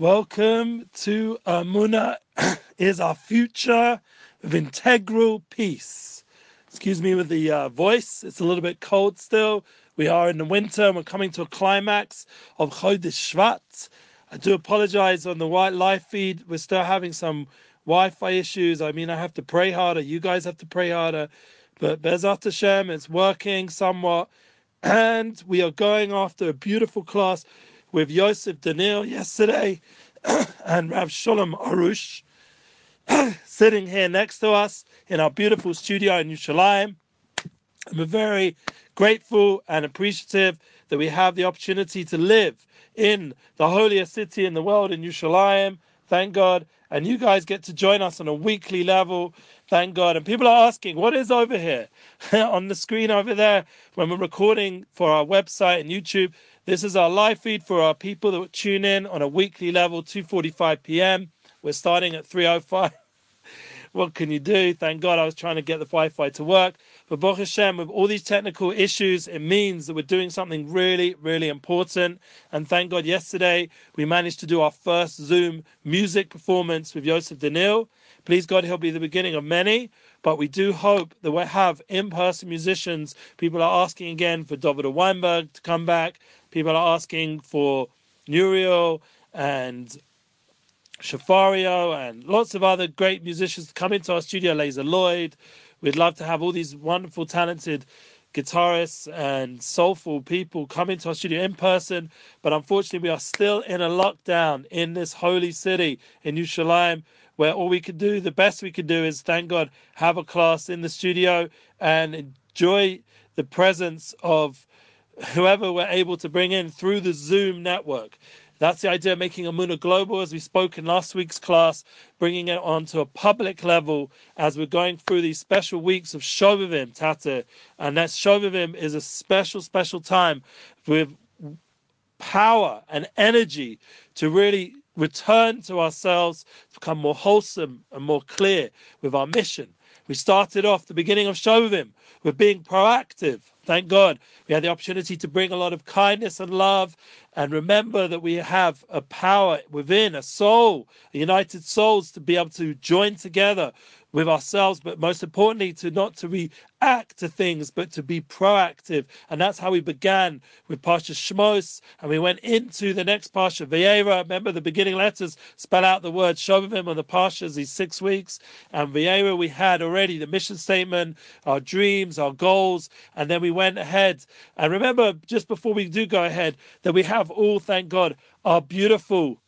Welcome to Amuna is our future of integral peace. Excuse me with the uh, voice, it's a little bit cold still. We are in the winter and we're coming to a climax of Chodesh Shvat. I do apologize on the white live feed. We're still having some Wi Fi issues. I mean, I have to pray harder. You guys have to pray harder. But Bezat Hashem, it's working somewhat. And we are going after a beautiful class with Yosef Daniel yesterday and Rav Shalom Arush sitting here next to us in our beautiful studio in Yerushalayim. I'm very grateful and appreciative that we have the opportunity to live in the holiest city in the world in Yerushalayim. Thank God. And you guys get to join us on a weekly level. Thank God. And people are asking, what is over here on the screen over there when we're recording for our website and YouTube? This is our live feed for our people that tune in on a weekly level, 2:45 p.m. We're starting at 3:05. What can you do? Thank God I was trying to get the Wi-Fi to work. But Baruch Hashem, with all these technical issues, it means that we're doing something really, really important. And thank God yesterday we managed to do our first Zoom music performance with Yosef Daniel. Please God, he'll be the beginning of many. But we do hope that we have in-person musicians. People are asking again for David Weinberg to come back. People are asking for Nuriel and Shafario and lots of other great musicians come into our studio, Lazer Lloyd. We'd love to have all these wonderful, talented guitarists and soulful people come into our studio in person. But unfortunately, we are still in a lockdown in this holy city in Yerushalayim, where all we can do, the best we can do, is thank God, have a class in the studio and enjoy the presence of whoever we're able to bring in through the Zoom network. That's the idea of making Amuna global, as we spoke in last week's class, bringing it onto a public level as we're going through these special weeks of Shovavim, Tata. And that Shovavim is a special, special time with power and energy to really return to ourselves, to become more wholesome and more clear with our mission. We started off the beginning of Shovavim with being proactive Thank God we had the opportunity to bring a lot of kindness and love. And remember that we have a power within, a soul, a united souls to be able to join together with ourselves, but most importantly, to not to react to things, but to be proactive. And that's how we began with Parsha Shmos, and we went into the next Parsha, Vayera. Remember, the beginning letters spell out the word Shovavim on the Parshas, these six weeks. And Vayera, we had already the mission statement, our dreams, our goals, and then we went ahead. And remember, just before we do go ahead, that we have all, thank God, our beautiful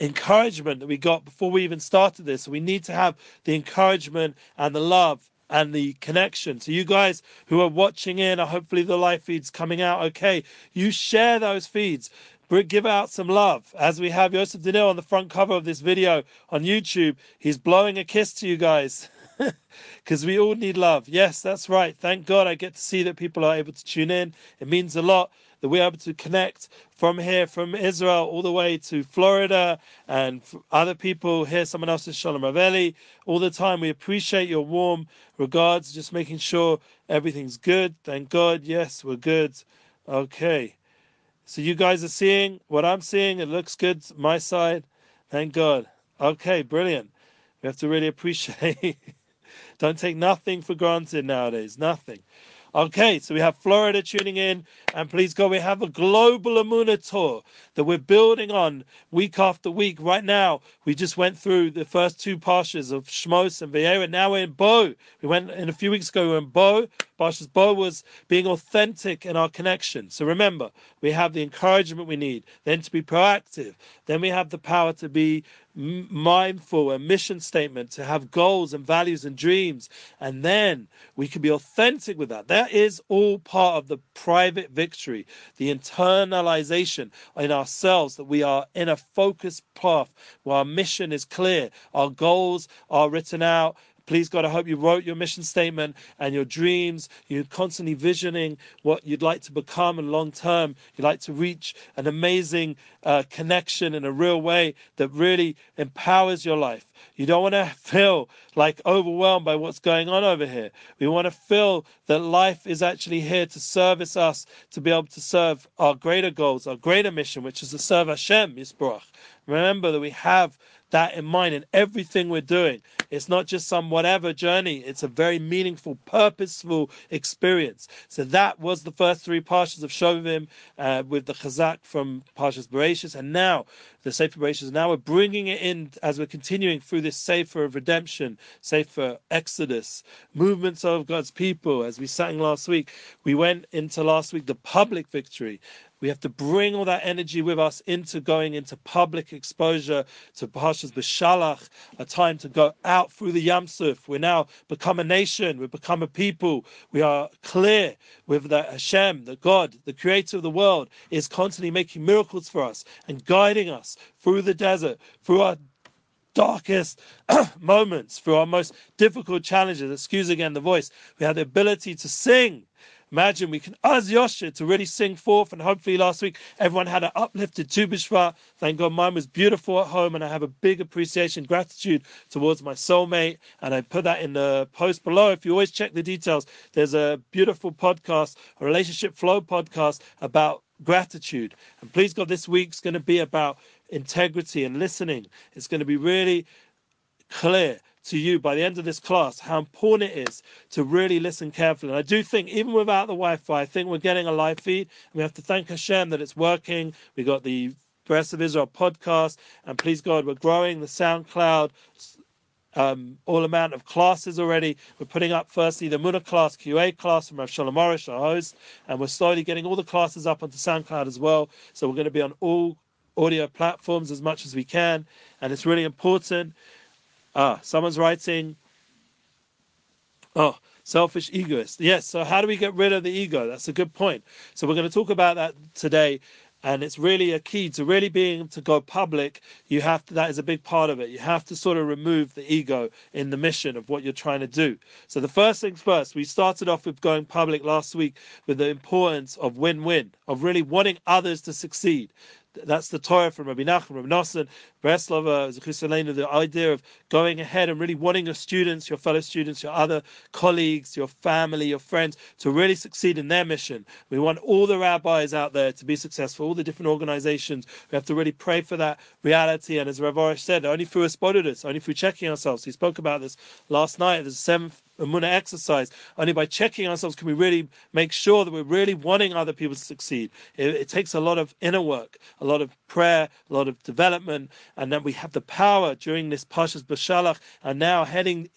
encouragement that we got before we even started this. We need to have the encouragement and the love and the connection. So you guys who are watching in, hopefully the live feed's coming out okay. You share those feeds. Give out some love. As we have Yosef Daniel on the front cover of this video on YouTube, he's blowing a kiss to you guys. Because we all need love. Yes, that's right. Thank God I get to see that people are able to tune in. It means a lot that we're able to connect from here, from Israel, all the way to Florida, and other people here. Someone else is Shalom Raveli all the time. We appreciate your warm regards, just making sure everything's good. Thank God. Yes, we're good. Okay. So you guys are seeing what I'm seeing. It looks good. My side. Thank God. Okay, brilliant. We have to really appreciate. Don't take nothing for granted nowadays. Nothing. Okay, so we have Florida tuning in, and please God, we have a global Amuna tour that we're building on week after week. Right now, we just went through the first two parshas of Shmos and Vayera. Now we're in Bo. We went in a few weeks ago, we were in Bo. Parshas Bo was being authentic in our connection. So remember, we have the encouragement we need, then to be proactive, then we have the power to be mindful, a mission statement, to have goals and values and dreams. And then we can be authentic with that. That is all part of the private victory, the internalization in ourselves that we are in a focused path where our mission is clear, our goals are written out, Please, God, I hope you wrote your mission statement and your dreams. You're constantly visioning what you'd like to become and long term. You'd like to reach an amazing uh, connection in a real way that really empowers your life. You don't want to feel like overwhelmed by what's going on over here. We want to feel that life is actually here to service us, to be able to serve our greater goals, our greater mission, which is to serve Hashem, Yisborach. Remember that we have that in mind in everything we're doing. It's not just some whatever journey, it's a very meaningful, purposeful experience. So that was the first three parshas of Shovim uh, with the Chazak from Parshas Bereshis, and now the Sefer Bereshis. Now we're bringing it in as we're continuing through this Sefer of Redemption, Sefer Exodus, movements of God's people. As we sang last week, we went into last week the public victory. We have to bring all that energy with us into going into public exposure to Parshas B'Shalach, a time to go out through the Yamsuf. We now become a nation. We become a people. We are clear with that Hashem, the God, the creator of the world, is constantly making miracles for us and guiding us through the desert, through our darkest moments, through our most difficult challenges. Excuse again the voice. We have the ability to sing Imagine we can Az Yosha to really sing forth, and hopefully last week everyone had an uplifted Tu. Thank God mine was beautiful at home, and I have a big appreciation, gratitude towards my soulmate. And I put that in the post below. If you always check the details, there's a beautiful podcast, a relationship flow podcast about gratitude. And please God, this week's going to be about integrity and listening. It's going to be really clear to you by the end of this class how important it is to really listen carefully. And I do think, even without the Wi Fi, I think we're getting a live feed. And we have to thank Hashem that it's working. We got the Breslev Israel podcast. And please God, we're growing the SoundCloud. Um, all amount of classes already. We're putting up firstly the Muna class, QA class from Rav Shalom Arush, our host, and we're slowly getting all the classes up onto SoundCloud as well. So we're going to be on all audio platforms as much as we can, and it's really important. Ah, someone's writing. Oh, selfish egoist. Yes. So how do we get rid of the ego? That's a good point. So we're going to talk about that today. And it's really a key to really being to go public. You have to, that is a big part of it. You have to sort of remove the ego in the mission of what you're trying to do. So the first things first, we started off with going public last week with the importance of win-win, of really wanting others to succeed that's the Torah from Rabbi Nachman, Rabbi Nosson, Breslova, Zechusalena, the idea of going ahead and really wanting your students, your fellow students, your other colleagues, your family, your friends to really succeed in their mission. We want all the rabbis out there to be successful, all the different organizations. We have to really pray for that reality. And as Rav Arush said, only through a only through checking ourselves. He spoke about this last night. A seventh Amuna exercise. Only by checking ourselves can we really make sure that we're really wanting other people to succeed. It, it, takes a lot of inner work, a lot of prayer, a lot of development, and then we have the power during this Parshas B'Shalach and now heading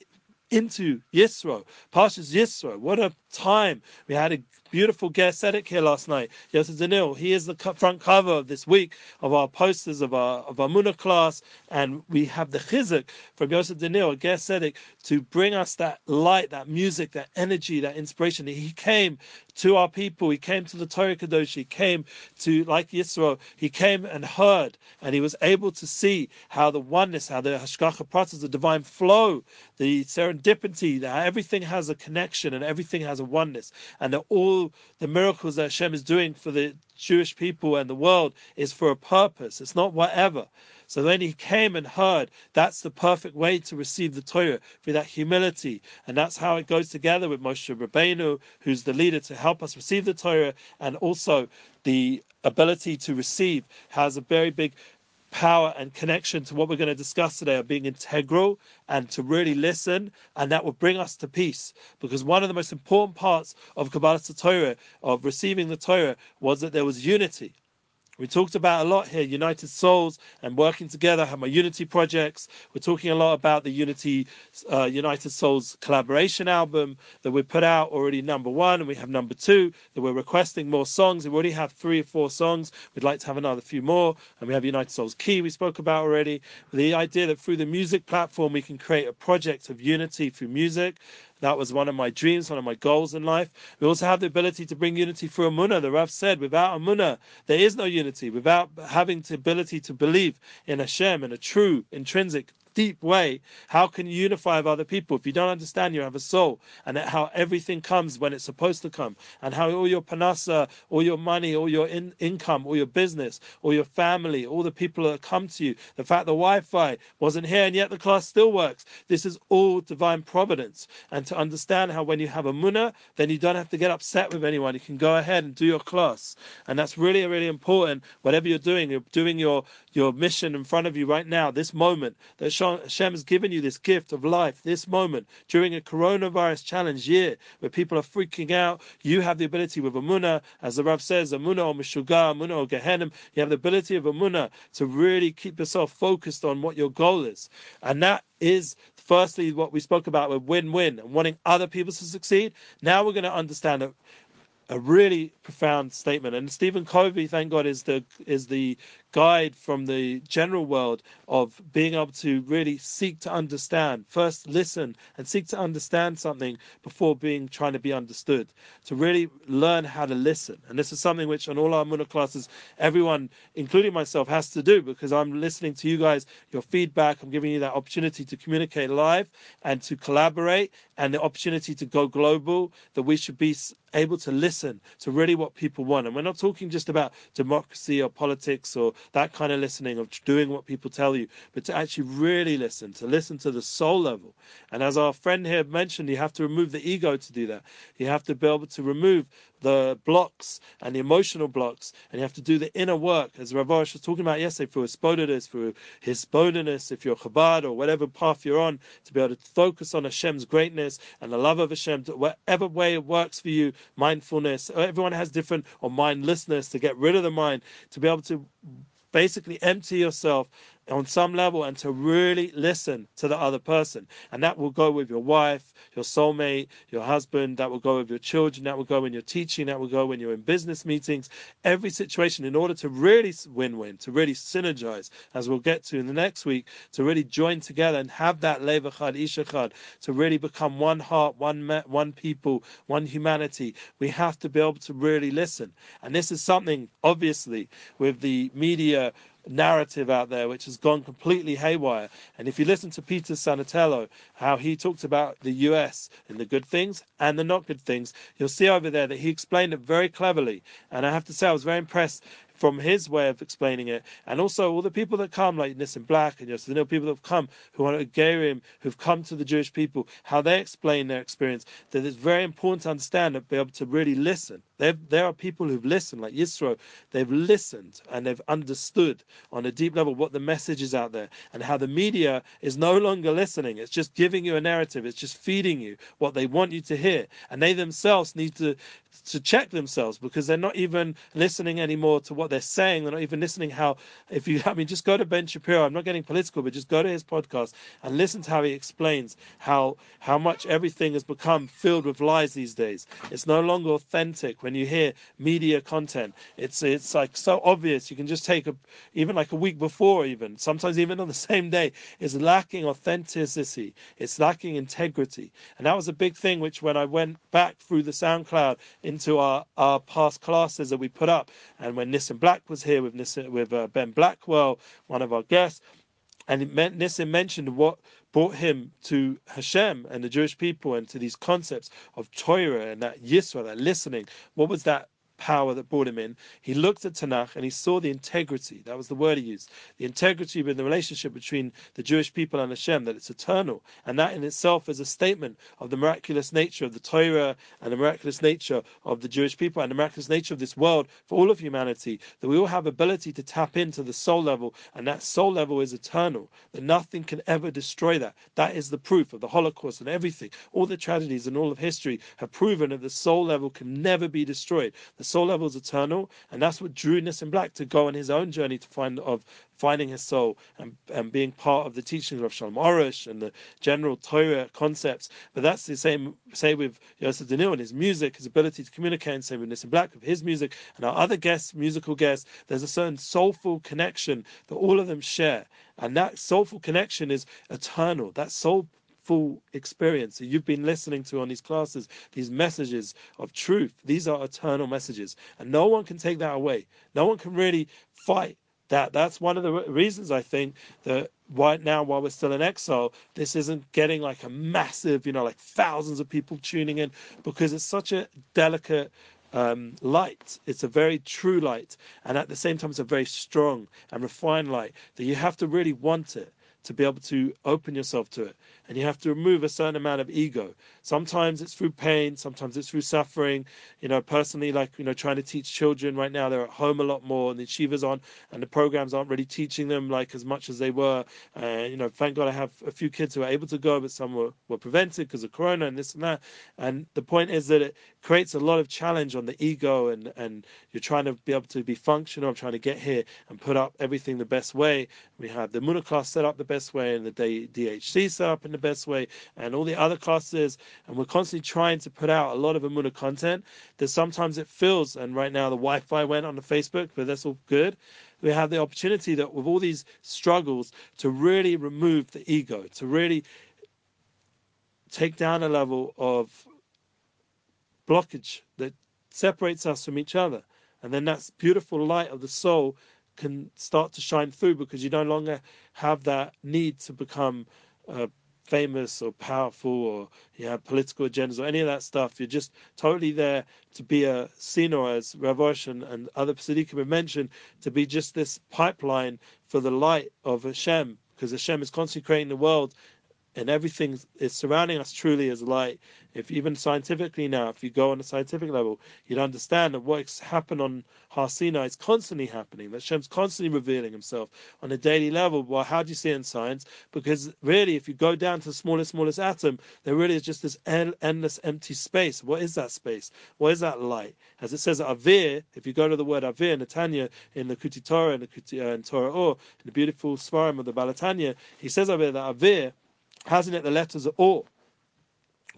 into Yisro. Pashas Yisro. What a time. We had a beautiful guest edit here last night. Yosef Daniel, he is the front cover of this week of our posters of our of our Muna class, and we have the chizuk from Yosef Daniel, a guest edit, to bring us that light, that music, that energy, that inspiration. He came to our people. He came to the Torah Kadosh. He came to, like Yisro, he came and heard, and he was able to see how the oneness, how the Hashgacha Pratis, the divine flow, the serendipity, that everything has a connection and everything has a oneness, and that all the miracles that Hashem is doing for the Jewish people and the world is for a purpose. It's not whatever. So when he came and heard, that's the perfect way to receive the Torah, for that humility. And that's how it goes together with Moshe Rabbeinu, who's the leader to help us receive the Torah, and also the ability to receive has a very big power and connection to what we're going to discuss today of being integral and to really listen, and that will bring us to peace. Because one of the most important parts of Kabbalah Torah, of receiving the Torah, was that there was unity. We talked about a lot here, United Souls and working together, have my Unity projects. We're talking a lot about the Unity uh, United Souls collaboration album that we put out already number one, and we have number two that we're requesting more songs. We already have three or four songs. We'd like to have another few more, and we have United Souls Key we spoke about already. The idea that through the music platform we can create a project of unity through music. That was one of my dreams, one of my goals in life. We also have the ability to bring unity through Amunah. The Rav said, without Amunah, there is no unity. Without having the ability to believe in Hashem and a true, intrinsic deep way, how can you unify with other people? If you don't understand, you have a soul, and how everything comes when it's supposed to come, and how all your parnassa, all your money, all your in- income, all your business, all your family, all the people that come to you, the fact the Wi Fi wasn't here and yet the class still works. This is all divine providence. And to understand how when you have a munah, then you don't have to get upset with anyone. You can go ahead and do your class. And that's really, really important. Whatever you're doing, you're doing your, your mission in front of you right now, this moment that Hashem has given you this gift of life, this moment during a coronavirus challenge year where people are freaking out. You have the ability with Amunah, as the Rav says, Amunah or Meshuga, Amunah or Gehenim, you have the ability of Amunah to really keep yourself focused on what your goal is. And that is firstly what we spoke about with win-win and wanting other people to succeed. Now we're going to understand that a really profound statement. And Stephen Covey, thank God, is the is the guide from the general world of being able to really seek to understand. First, listen and seek to understand something before being trying to be understood. To really learn how to listen. And this is something which, on all our Muna classes, everyone, including myself, has to do because I'm listening to you guys, your feedback. I'm giving you that opportunity to communicate live and to collaborate and the opportunity to go global. That we should be able to listen to really what people want. And we're not talking just about democracy or politics or that kind of listening of doing what people tell you, but to actually really listen, to listen to the soul level. And as our friend here mentioned, you have to remove the ego to do that. You have to be able to remove the blocks and the emotional blocks, and you have to do the inner work, as Rav Arush was talking about yesterday, through Hisbodedus, through Hisbonenus, if you're Chabad or whatever path you're on, to be able to focus on Hashem's greatness and the love of Hashem, whatever way it works for you, mindfulness, everyone has different, or mindlessness, to get rid of the mind, to be able to basically empty yourself on some level and to really listen to the other person. And that will go with your wife, your soulmate, your husband, that will go with your children, that will go when you're teaching, that will go when you're in business meetings, every situation in order to really win win, to really synergize, as we'll get to in the next week, to really join together and have that levachad, ishachad, to really become one heart, one, one people, one humanity. We have to be able to really listen. And this is something, obviously, with the media narrative out there which has gone completely haywire. And if you listen to Peter Santenello, how he talked about the US and the good things and the not good things, you'll see over there that he explained it very cleverly. And I have to say, I was very impressed from his way of explaining it, and also all the people that come, like Nissim Black and you know, people that have come who are Gerim, who've come to the Jewish people, how they explain their experience. That it's very important to understand and be able to really listen. They've, there are people who've listened, like Yisro, they've listened and they've understood on a deep level what the message is out there and how the media is no longer listening. It's just giving you a narrative, it's just feeding you what they want you to hear. And they themselves need to to check themselves because they're not even listening anymore to what they're saying. They're not even listening how, if you, I mean, just go to Ben Shapiro. I'm not getting political, but just go to his podcast and listen to how he explains how how much everything has become filled with lies these days. It's no longer authentic when you hear media content. It's it's like so obvious. You can just take a even like a week before, even sometimes even on the same day. It's lacking authenticity. It's lacking integrity, and that was a big thing. Which when I went back through the SoundCloud into our, our past classes that we put up. And when Nissim Black was here with Nissim, with uh, Ben Blackwell, one of our guests, and Nissim mentioned what brought him to Hashem and the Jewish people and to these concepts of Torah and that Yisro, that listening. What was that power that brought him in. He looked at Tanakh and he saw the integrity. That was the word he used. The integrity in the relationship between the Jewish people and Hashem, that it's eternal. And that in itself is a statement of the miraculous nature of the Torah and the miraculous nature of the Jewish people and the miraculous nature of this world for all of humanity. That we all have ability to tap into the soul level, and that soul level is eternal. That nothing can ever destroy that. That is the proof of the Holocaust and everything. All the tragedies in all of history have proven that the soul level can never be destroyed. The soul level is eternal, and that's what drew Nissim Black to go on his own journey to find of finding his soul and, and being part of the teachings of Shalom Arush and the general Torah concepts. But that's the same say with Yosef Daniel and his music, his ability to communicate, and same with Nissim Black with his music and our other guests, musical guests. There's a certain soulful connection that all of them share, and that soulful connection is eternal. That soul full experience that you've been listening to on these classes, these messages of truth. These are eternal messages, and no one can take that away. No one can really fight that that's one of the reasons I think that right now while we're still in exile this isn't getting like a massive you know like thousands of people tuning in because it's such a delicate um, light. It's a very true light, and at the same time, it's a very strong and refined light that you have to really want it to be able to open yourself to it. And you have to remove a certain amount of ego. Sometimes it's through pain, sometimes it's through suffering. You know, personally, like, you know, trying to teach children right now, they're at home a lot more and the yeshiva's on and the programs aren't really teaching them like as much as they were. And, uh, you know, thank God I have a few kids who are able to go, but some were, were prevented because of Corona and this and that. And the point is that it creates a lot of challenge on the ego and, and you're trying to be able to be functional. I'm trying to get here and put up everything the best way. We have the Muna class set up the best way and the DHC set up in the best way and all the other classes. And we're constantly trying to put out a lot of Amuna content that sometimes it feels, and right now the Wi Fi went on the Facebook, but that's all good. We have the opportunity that with all these struggles to really remove the ego, to really take down a level of blockage that separates us from each other. And then that beautiful light of the soul can start to shine through because you no longer have that need to become uh, famous or powerful or you have political agendas or any of that stuff. You're just totally there to be a tzinor, as Rav and, and other Tzaddikim have mentioned, to be just this pipeline for the light of Hashem, because Hashem is constantly creating the world and everything is surrounding us truly as light. If even scientifically now, if you go on a scientific level, you'd understand that what's happened on Har Sinai is constantly happening. That Shem's constantly revealing himself on a daily level. Well, how do you see in science? Because really, if you go down to the smallest, smallest atom, there really is just this endless empty space. What is that space? What is that light? As it says Avir, if you go to the word Avir, Netanya, in the Kuti Torah and the Kuti, uh, in Torah Or, in the beautiful Svarim of the Baal HaTanya, he says over that Avir, has in it the letters of Or.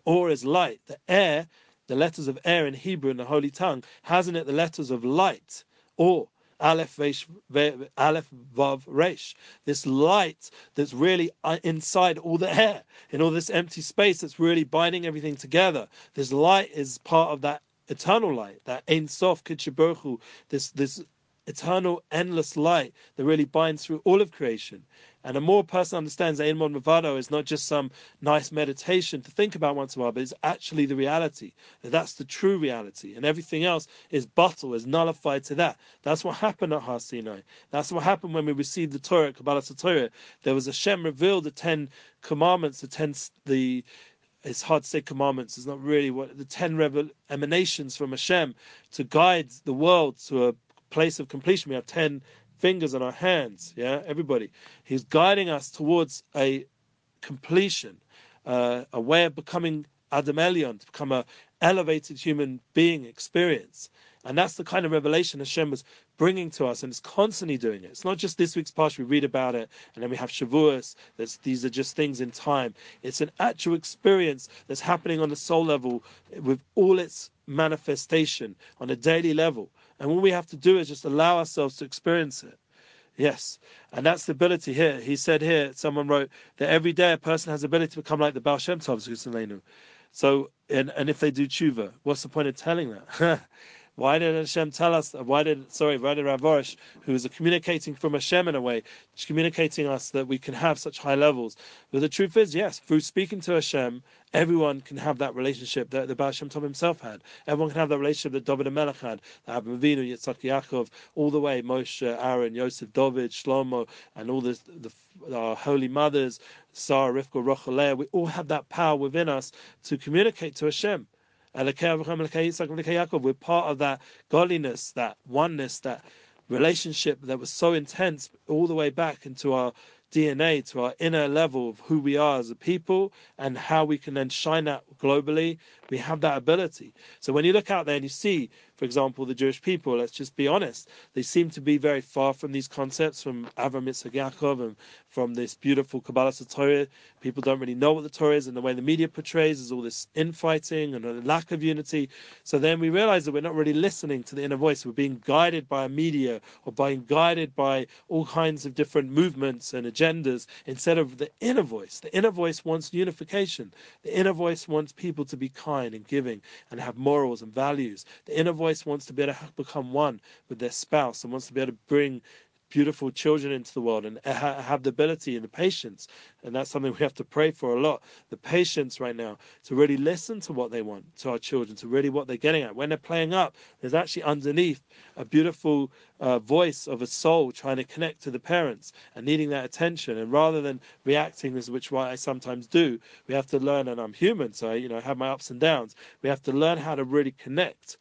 Or is light. The air, the letters of air in Hebrew in the Holy Tongue, has in it the letters of light. Or. Aleph, Aleph, Vav, Resh. This light that's really uh, inside all the air, in all this empty space that's really binding everything together. This light is part of that eternal light, that Ein Sof Kitchiburchu, this this eternal, endless light that really binds through all of creation. And a more person understands that Ilmon Mavado is not just some nice meditation to think about once in a while, but it's actually the reality. That that's the true reality. And everything else is batel, is nullified to that. That's what happened at Har Sinai. That's what happened when we received the Torah, Kabbalah Torah. There was a Shem revealed the Ten Commandments, the ten, the it's hard to say commandments. It's not really what the ten revel emanations from Hashem to guide the world to a place of completion. We have ten fingers on our hands. Yeah, everybody. He's guiding us towards a completion, uh, a way of becoming Adam Elion, to become a elevated human being experience. And that's the kind of revelation Hashem was bringing to us, and it's constantly doing it. It's not just this week's parsha, we read about it, and then we have Shavuos, that's, these are just things in time. It's an actual experience that's happening on the soul level with all its manifestation on a daily level. And all we have to do is just allow ourselves to experience it. Yes. And that's the ability here. He said here, someone wrote that every day a person has the ability to become like the Baal Shem Tov, So, and, and if they do tshuva, what's the point of telling that? Why did Hashem tell us? Why did sorry? Why did Rav Arush, who is communicating from Hashem in a way, communicating us that we can have such high levels? But the truth is, yes, through speaking to Hashem, everyone can have that relationship that the Baal Shem Tov himself had. Everyone can have that relationship that David Melech had, that Avinu, Yitzchak Yaakov, all the way Moshe, Aaron, Yosef, David, Shlomo, and all this, the our holy mothers, Sarah, Rivka, Rachel, We all have that power within us to communicate to Hashem. We're part of that godliness, that oneness, that relationship that was so intense all the way back into our DNA, to our inner level of who we are as a people and how we can then shine out globally. We have that ability. So when you look out there and you see for example, the Jewish people, let's just be honest, they seem to be very far from these concepts from Avram Yitzchak Yaakov and from this beautiful Kabbalah Torah. People don't really know what the Torah is, and the way the media portrays is all this infighting and a lack of unity. So then we realize that we're not really listening to the inner voice. We're being guided by a media or being guided by all kinds of different movements and agendas instead of the inner voice. The inner voice wants unification. The inner voice wants people to be kind and giving and have morals and values. The inner voice wants to be able to become one with their spouse and wants to be able to bring beautiful children into the world and have the ability and the patience. And that's something we have to pray for a lot. The patience right now to really listen to what they want to our children, to really what they're getting at. When they're playing up, there's actually underneath a beautiful uh, voice of a soul trying to connect to the parents and needing that attention. And rather than reacting, as which why I sometimes do, we have to learn. And I'm human, so I, you know, have my ups and downs. We have to learn how to really connect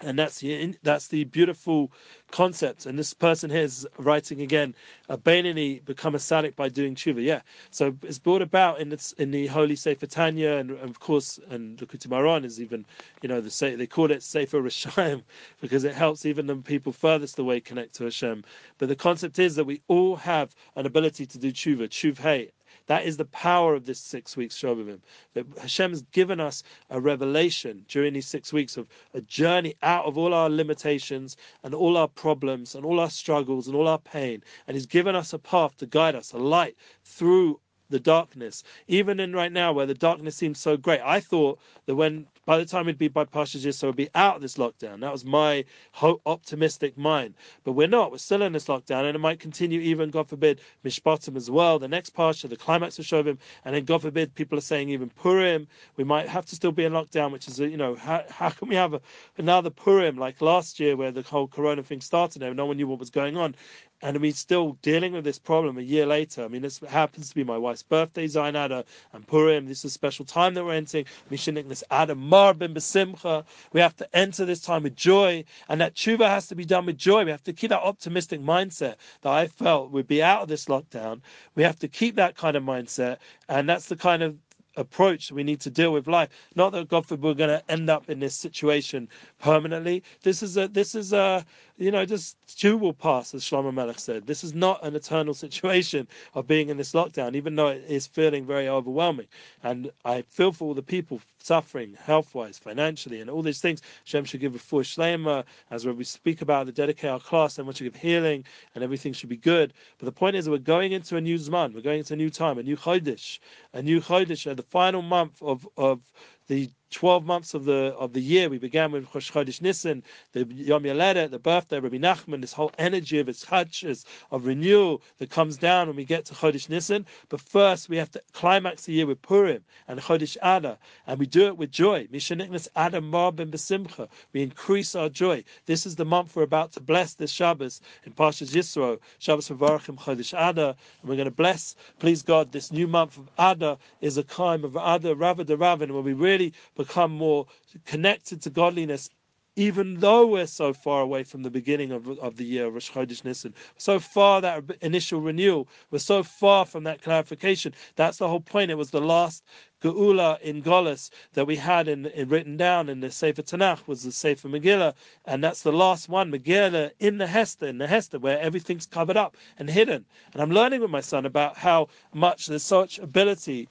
and that's the that's the beautiful concept. And this person here is writing again, a Beinoni become a Tzaddik by doing tshuva. Yeah, so it's brought about in the in the Holy Sefer Tanya, and, and of course, and Likutei Moharan is even, you know, the they call it Sefer Rishayim because it helps even the people furthest away connect to Hashem. But the concept is that we all have an ability to do tshuva, tshuva, that is the power of this six weeks Shovavim. That Hashem has given us a revelation during these six weeks of a journey out of all our limitations and all our problems and all our struggles and all our pain. And He's given us a path to guide us, a light through the darkness. Even in right now where the darkness seems so great, I thought that when by the time we'd be by Pasha so we'd be out of this lockdown. That was my ho- optimistic mind. But we're not. We're still in this lockdown, and it might continue even, God forbid, Mishpatim as well. The next Parsha, the climax of Shovim, and then God forbid, people are saying even Purim. We might have to still be in lockdown, which is, uh, you know, how, how can we have a, another Purim like last year where the whole Corona thing started and no one knew what was going on? And we're still dealing with this problem a year later. I mean, this happens to be my wife's birthday, Zainada, and Purim. This is a special time that we're entering. this Adar Marbin Besimcha. We have to enter this time with joy, and that tshuva has to be done with joy. We have to keep that optimistic mindset that I felt we'd be out of this lockdown. We have to keep that kind of mindset, and that's the kind of approach we need to deal with life. Not that God forbid we're going to end up in this situation permanently. This is a this is a you know just too will pass, as Shlomo Melech said. This is not an eternal situation of being in this lockdown, even though it is feeling very overwhelming. And I feel for all the people suffering health wise, financially, and all these things. Shem should give a full shlema as we speak about the dedicate our class, and we should give healing and everything should be good. But the point is we're going into a new Zman, we're going into a new time, a new Chodesh, a new Chodesh, uh, the final month of, of the 12 months of the of the year. We began with Rosh Chodesh Nisan, the Yom Yaledet, the birthday of Rabbi Nachman, this whole energy of its chachas, of renewal that comes down when we get to Chodesh Nisan. But first, we have to climax the year with Purim and Chodesh Adar, and we do it with joy. Mishenichnas Adar Marbin Besimcha. We increase our joy. This is the month we're about to bless this Shabbos in Parshas Yisro, Shabbos Mevarchim Chodesh Adar, and we're going to bless, please God, this new month of Adar is a time of Adar Ravad Ravin, where we really become more connected to godliness even though we're so far away from the beginning of, of the year, Rosh Chodesh Nisan, so far that initial renewal, we're so far from that clarification. That's the whole point. It was the last Geula in Golis that we had in, in, written down in the Sefer Tanakh was the Sefer Megillah, and that's the last one, Megillah in the Hester, in the Hester, where everything's covered up and hidden. And I'm learning with my son about how much there's such ability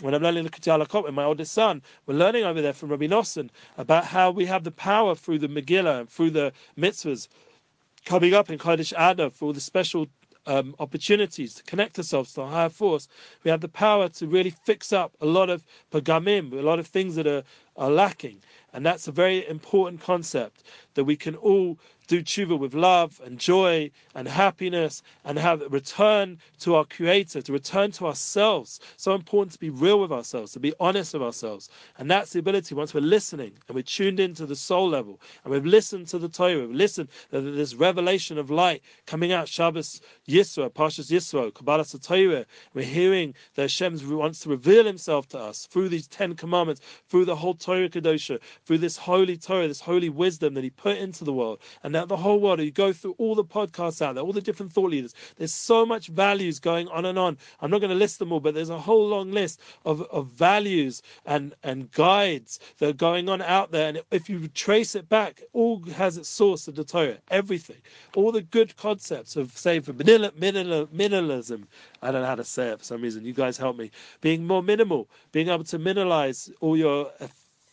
when I'm learning Likutei Halakot with my oldest son, we're learning over there from Rabbi Nosson about how we have the power through the Megillah and through the mitzvahs coming up in Chodesh Adar for all the special um, opportunities to connect ourselves to a higher force. We have the power to really fix up a lot of pagamim, a lot of things that are, are lacking. And that's a very important concept that we can all do tshuva with love and joy and happiness and have return to our creator, to return to ourselves. So important to be real with ourselves, to be honest with ourselves. And that's the ability once we're listening and we're tuned into the soul level and we've listened to the Torah, we've listened to this revelation of light coming out Shabbos Yisro, Parshas Yisro, Kabbalah Torah. We're hearing that Hashem wants to reveal himself to us through these Ten Commandments, through the whole Torah Kedosha, through this holy Torah, this holy wisdom that he put into the world. And the whole world. You go through all the podcasts out there, all the different thought leaders. There's so much values going on and on. I'm not going to list them all, but there's a whole long list of, of values and, and guides that are going on out there. And if you trace it back, all has its source in the Torah, everything. All the good concepts of, say, for minimalism. I don't know how to say it for some reason. You guys help me. Being more minimal, being able to minimize all your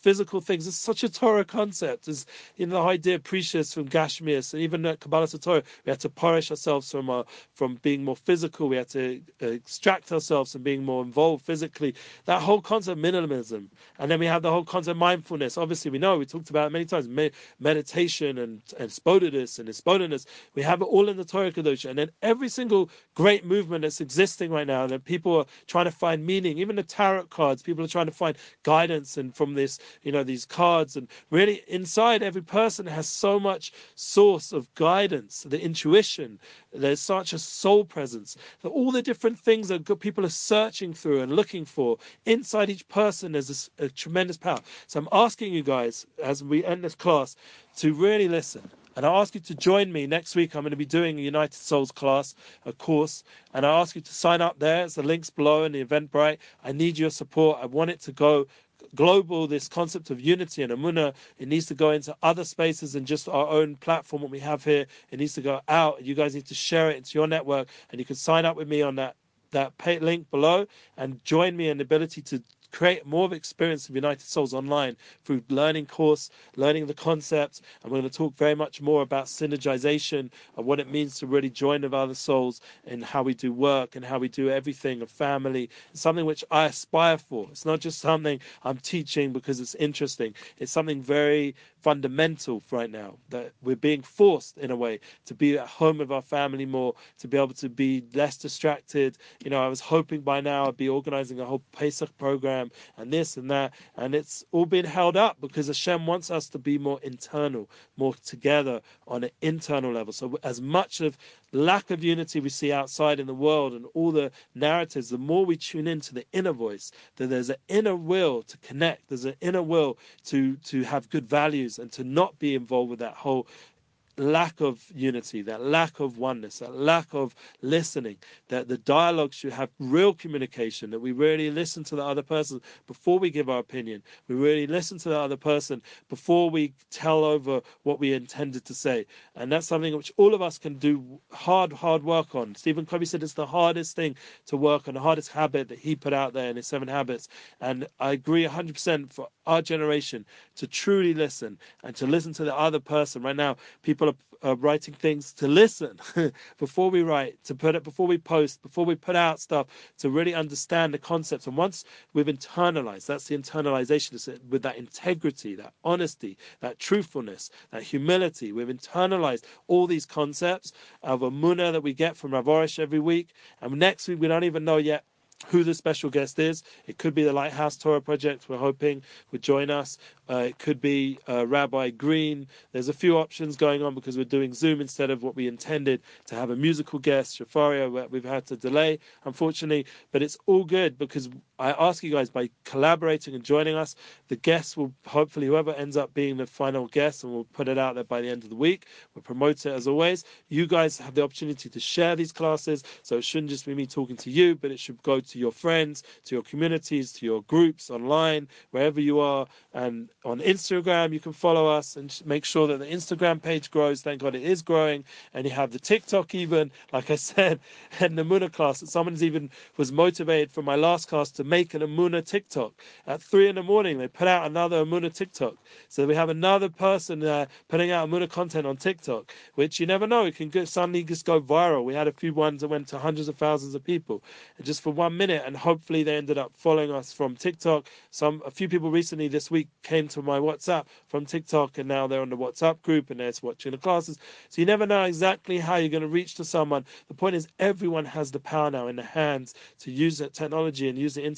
physical things. It's such a Torah concept. It's in the idea of precious from Gashmias and even at Kabbalah Torah, we had to punish ourselves from our, from being more physical. We had to uh, extract ourselves from being more involved physically. That whole concept of minimalism, and then we have the whole concept of mindfulness. Obviously, we know we talked about many times. Me- meditation and and spodiness and spodiness. We have it all in the Torah Kadosh, and then every single great movement that's existing right now that people are trying to find meaning. Even the tarot cards, people are trying to find guidance and from this, you know, these cards. And really, inside every person has so much source of guidance, the intuition. There's such a soul presence that all the different things that people are searching through and looking for inside each person. There's a, a tremendous power. So I'm asking you guys as we end this class to really listen and I ask you to join me next week. I'm going to be doing a United Souls class, a course, and I ask you to sign up there. It's the links below in the Eventbrite. I need your support. I want it to go global. This concept of unity and Amuna, it needs to go into other spaces than just our own platform. What we have here, it needs to go out. You guys need to share it into your network, and you can sign up with me on that that link below and join me in the ability to create more of experience of United Souls online through learning course, learning the concepts, and we're going to talk very much more about synergization and what it means to really join with other souls and how we do work and how we do everything of family. It's something which I aspire for. It's not just something I'm teaching because it's interesting. It's something very fundamental right now that we're being forced in a way to be at home with our family more, to be able to be less distracted. You know, I was hoping by now I'd be organizing a whole Pesach program and this and that, and it's all been held up because Hashem wants us to be more internal, more together on an internal level. So as much of lack of unity we see outside in the world and all the narratives, the more we tune into the inner voice, that there's an inner will to connect, there's an inner will to to have good values and to not be involved with that whole lack of unity, that lack of oneness, that lack of listening, that the dialogue should have real communication, that we really listen to the other person before we give our opinion. We really listen to the other person before we tell over what we intended to say. And that's something which all of us can do hard, hard work on. Stephen Covey said it's the hardest thing to work on, the hardest habit that he put out there in his seven habits. And I agree 100% for our generation to truly listen and to listen to the other person. Right now, people are uh, writing things to listen before we write, to put it before we post, before we put out stuff, to really understand the concepts. And once we've internalized, that's the internalization, with that integrity, that honesty, that truthfulness, that humility. We've internalized all these concepts of a munah that we get from Rav Arush every week. And next week, we don't even know yet who the special guest is. It could be the Lighthouse Torah Project, we're hoping would join us. Uh, it could be uh, Rabbi Green. There's a few options going on because we're doing Zoom instead of what we intended to have a musical guest, Shafaria, we've had to delay, unfortunately. But it's all good because I ask you guys by collaborating and joining us, the guests will hopefully, whoever ends up being the final guest, and we'll put it out there by the end of the week, we'll promote it as always. You guys have the opportunity to share these classes, so it shouldn't just be me talking to you, but it should go to your friends, to your communities, to your groups online, wherever you are. And on Instagram, you can follow us and make sure that the Instagram page grows. Thank God it is growing. And you have the TikTok, even, like I said, and the Muna class, that someone's even was motivated from my last class to make an Amuna TikTok. At three in the morning, they put out another Amuna TikTok. So we have another person uh, putting out Amuna content on TikTok, which you never know, it can suddenly just go viral. We had a few ones that went to hundreds of thousands of people just for one minute, and hopefully they ended up following us from TikTok. Some a few people recently this week came to my WhatsApp from TikTok, and now they're on the WhatsApp group and they're watching the classes. So you never know exactly how you're going to reach to someone. The point is, everyone has the power now in their hands to use that technology and use the internet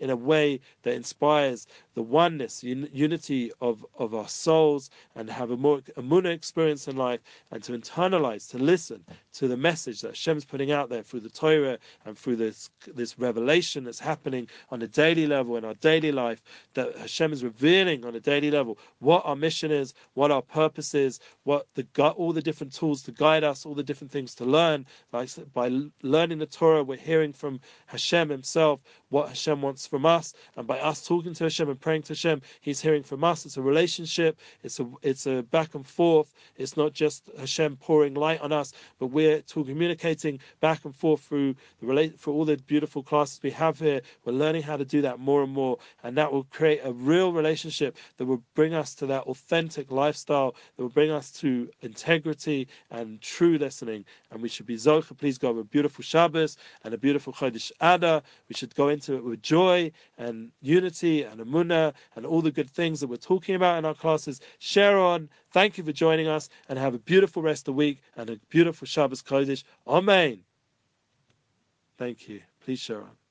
in a way that inspires the oneness, un- unity of, of our souls, and have a more a Muna experience in life, and to internalize, to listen to the message that Hashem's putting out there through the Torah and through this this revelation that's happening on a daily level in our daily life, that Hashem is revealing on a daily level what our mission is, what our purpose is, what the all the different tools to guide us, all the different things to learn. Like by learning the Torah, we're hearing from Hashem Himself what Hashem wants from us, and by us talking to Hashem and praying to Hashem, He's hearing from us. It's a relationship. It's a it's a back and forth. It's not just Hashem pouring light on us, but we're communicating back and forth through the relate for all the beautiful classes we have here. We're learning how to do that more and more, and that will create a real relationship that will bring us to that authentic lifestyle that will bring us to integrity and true listening. And we should be zocha, please God, a beautiful Shabbos and a beautiful Chodesh Adar. We should go into it with joy and unity and amunah and all the good things that we're talking about in our classes. Share on. Thank you for joining us and have a beautiful rest of the week and a beautiful Shabbos Kodesh. Amen. Thank you. Please share on.